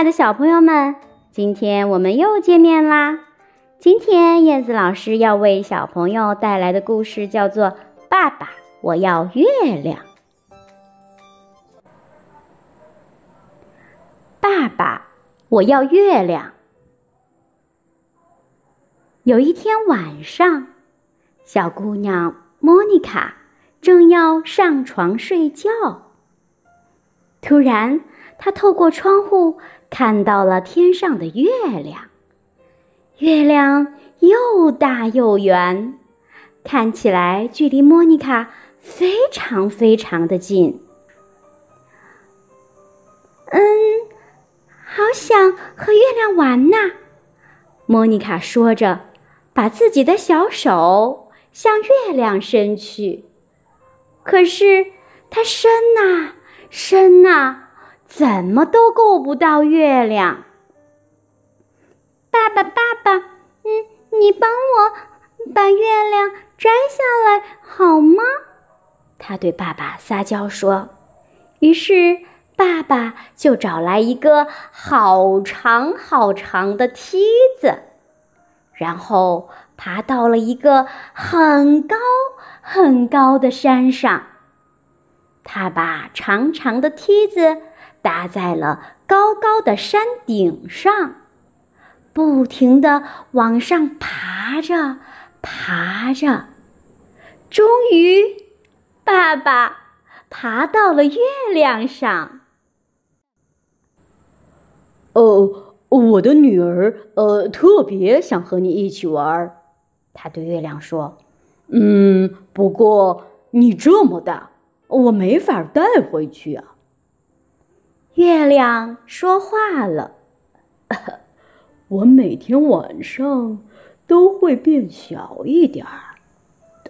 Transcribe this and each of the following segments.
亲爱的小朋友们，今天我们又见面啦！今天燕子老师要为小朋友带来的故事叫做《爸爸，我要月亮》。爸爸，我要月亮。有一天晚上，小姑娘莫妮卡正要上床睡觉，突然，他透过窗户看到了天上的月亮。月亮又大又圆，看起来距离莫妮卡非常非常的近。嗯，好想和月亮玩呐！莫妮卡说着，把自己的小手向月亮伸去。可是它伸呐伸呐，怎么都够不到月亮。爸爸，爸爸，嗯，你帮我把月亮摘下来好吗？他对爸爸撒娇说。于是，爸爸就找来一个好长好长的梯子，然后爬到了一个很高很高的山上。他把长长的梯子搭在了高高的山顶上。不停地往上爬着，爬着，终于，爸爸爬到了月亮上。哦，我的女儿，呃，特别想和你一起玩。他对月亮说：“嗯，不过你这么大，我没法带回去啊。”月亮说话了。我每天晚上都会变小一点儿，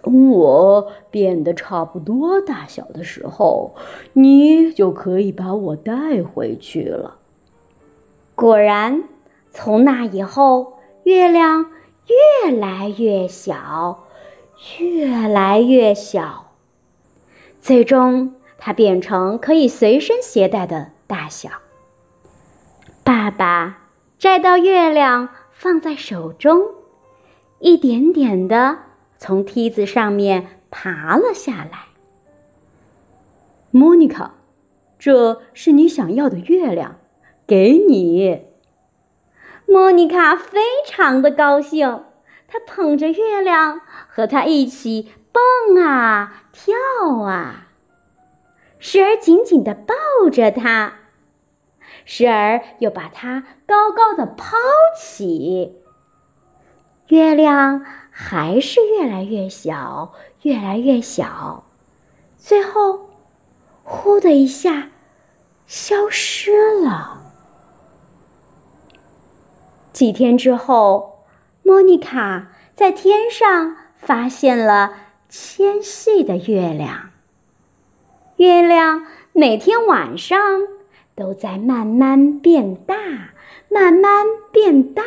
等我变得差不多大小的时候，你就可以把我带回去了。果然，从那以后，月亮越来越小，越来越小，最终它变成可以随身携带的大小。爸爸。摘到月亮，放在手中，一点点的从梯子上面爬了下来。莫妮卡，这是你想要的月亮，给你。莫妮卡非常的高兴，她捧着月亮，和它一起蹦啊跳啊，时而紧紧的抱着它。时而又把它高高的抛起，月亮还是越来越小，越来越小，最后，呼的一下，消失了。几天之后，莫妮卡在天上发现了纤细的月亮。月亮每天晚上。都在慢慢变大，慢慢变大，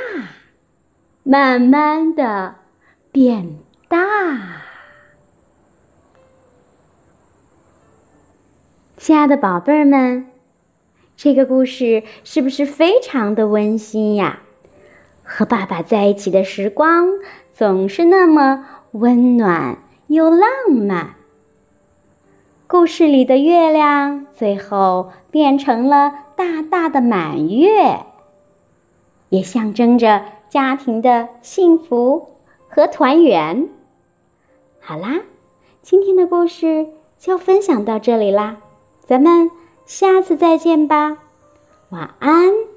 慢慢的变大。亲爱的宝贝儿们，这个故事是不是非常的温馨呀？和爸爸在一起的时光总是那么温暖又浪漫。故事里的月亮最后变成了大大的满月，也象征着家庭的幸福和团圆。好啦，今天的故事就分享到这里啦，咱们下次再见吧，晚安。